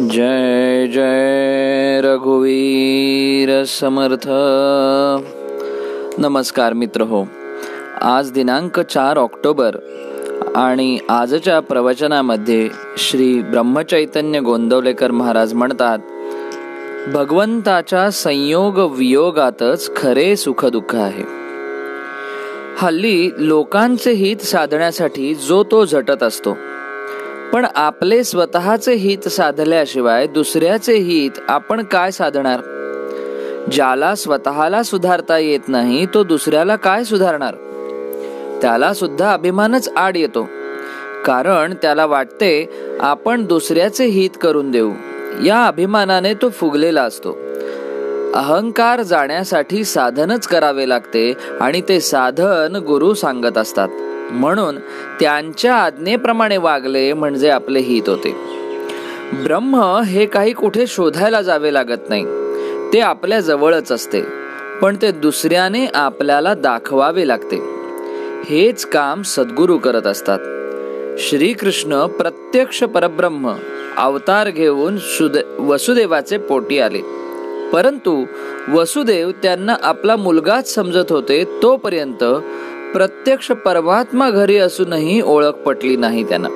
जय जय रघुवीर समर्थ। नमस्कार मित्र हो आज दिनांक चार ऑक्टोबर आणि आजच्या प्रवचनामध्ये श्री ब्रह्मचैतन्य गोंदवलेकर महाराज म्हणतात भगवंताच्या संयोग वियोगातच खरे सुखदुःख आहे. हल्ली लोकांचे हित साधण्यासाठी जो तो झटत असतो. पण आपले स्वतःचे हित साधल्याशिवाय दुसऱ्याचे हित आपण काय साधणार? ज्याला स्वतःला सुधारता येत नाही तो दुसऱ्याला काय सुधारणार? त्याला सुद्धा अभिमानच आड येतो. कारण त्याला वाटते आपण दुसऱ्याचे हित करून देऊ. या अभिमानाने तो फुगलेला असतो. अहंकार जाण्यासाठी साधनच करावे लागते आणि ते साधन गुरु सांगत असतात. म्हणून त्यांच्या आज्ञेप्रमाणे वागले म्हणजे आपले हित होते. ब्रह्म हे काही कुठे शोधायला जावे लागत नाही. ते आपल्या जवळच असते पण ते दुसऱ्याने आपल्याला दाखवावे लागते. हेच काम सद्गुरू करत असतात. श्रीकृष्ण प्रत्यक्ष परब्रह्म अवतार घेऊन वसुदेवाचे पोटी आले. परंतु वसुदेव त्यांना आपला मुलगाच समजत होते तोपर्यंत प्रत्यक्ष परमात्मा घरी असूनही ओळख पटली नाही त्यांना.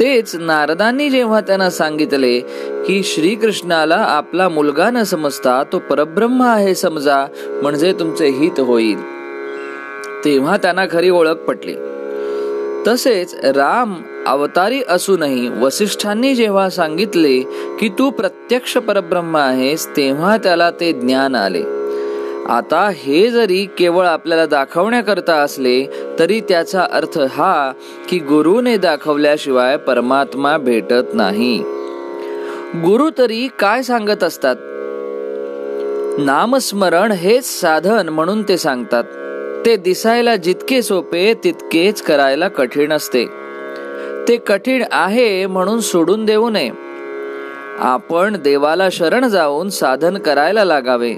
तेच नारदांनी जेव्हा त्यांना सांगितले की श्रीकृष्णाला आपला मुलगा न समजता तो परब्रह्म आहे समजा म्हणजे तुमचे हित होईल. तेव्हा त्यांना खरी ओळख पटली. तसेच राम अवतारी असूनही वसिष्ठांनी जेव्हा सांगितले की तू प्रत्यक्ष परब्रह्म आहेस तेव्हा त्याला ते ज्ञान आले. आता हे जरी केवळ आपल्याला दाखवण्याकरता असले तरी त्याचा अर्थ हा की गुरुने दाखवल्याशिवाय परमात्मा भेटत नाही. गुरु तरी काय सांगत असतात? नामस्मरण हेच साधन म्हणून ते सांगतात. ते दिसायला जितके सोपे तितकेच करायला कठीण असते. ते कठीण आहे म्हणून सोडून देऊ नये. आपण देवाला शरण जाऊन साधन करायला लागावे.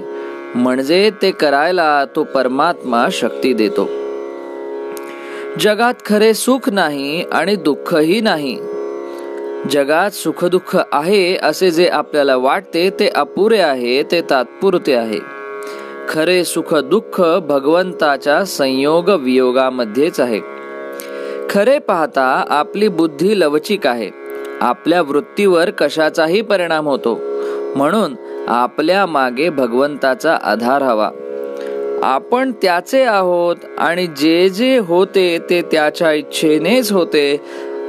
म्हणजे ते करायला तो परमात्मा शक्ती देतो. जगात खरे सुख नाही आणि दुःखही नाही. जगात सुखदुःख आहे असे जे आपल्याला वाटते ते अपुरे आहे ते तात्पुरते आहे. खरे सुख दुःख भगवंताच्या संयोग वियोगामध्येच आहे. खरे पाहता आपली बुद्धी लवचिक आहे. आपल्या वृत्तीवर कशाचाही परिणाम होतो. म्हणून आपल्या मागे भगवंताचा आधार हवा. आपण त्याचे आहोत आणि जे जे होते ते त्याच्या इच्छेनेच होते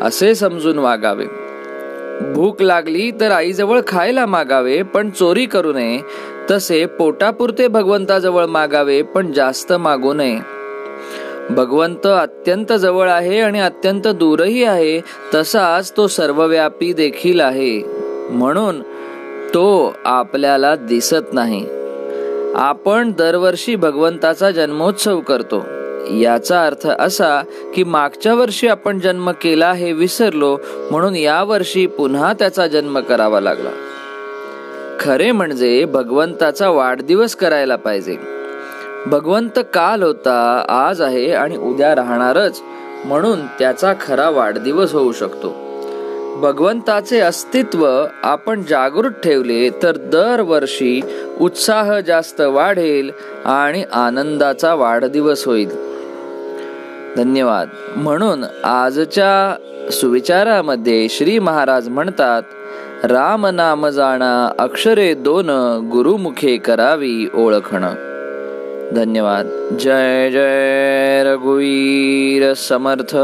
असे समजून वागावे. भूक लागली तर आईजवळ खायला मागावे पण चोरी करू नये. तसे पोटापुरते भगवंताजवळ मागावे पण जास्त मागू नये. भगवंत अत्यंत जवळ आहे आणि अत्यंत दूरही आहे तसाच तो सर्वव्यापी देखील आहे. म्हणून तो आपल्याला दिसत नाही. आपण दरवर्षी भगवंताचा जन्मोत्सव करतो. याचा अर्थ असा की मागच्या वर्षी आपण जन्म केला हे विसरलो म्हणून या वर्षी पुन्हा त्याचा जन्म करावा लागला. खरे म्हणजे भगवंताचा वाढदिवस करायला पाहिजे. भगवंत काल होता आज आहे आणि उद्या राहणारच म्हणून त्याचा खरा वाढदिवस होऊ शकतो. भगवंताचे अस्तित्व आपण जागृत ठेवले तर दरवर्षी उत्साह जास्त वाढेल आणि आनंदाचा वाढदिवस होईल. धन्यवाद. म्हणून आजच्या सुविचारामध्ये श्री महाराज म्हणतात राम नाम जाणा अक्षरे दोन गुरुमुखे करावी ओळखण. धन्यवाद. जय जय रघुवीर समर्थ.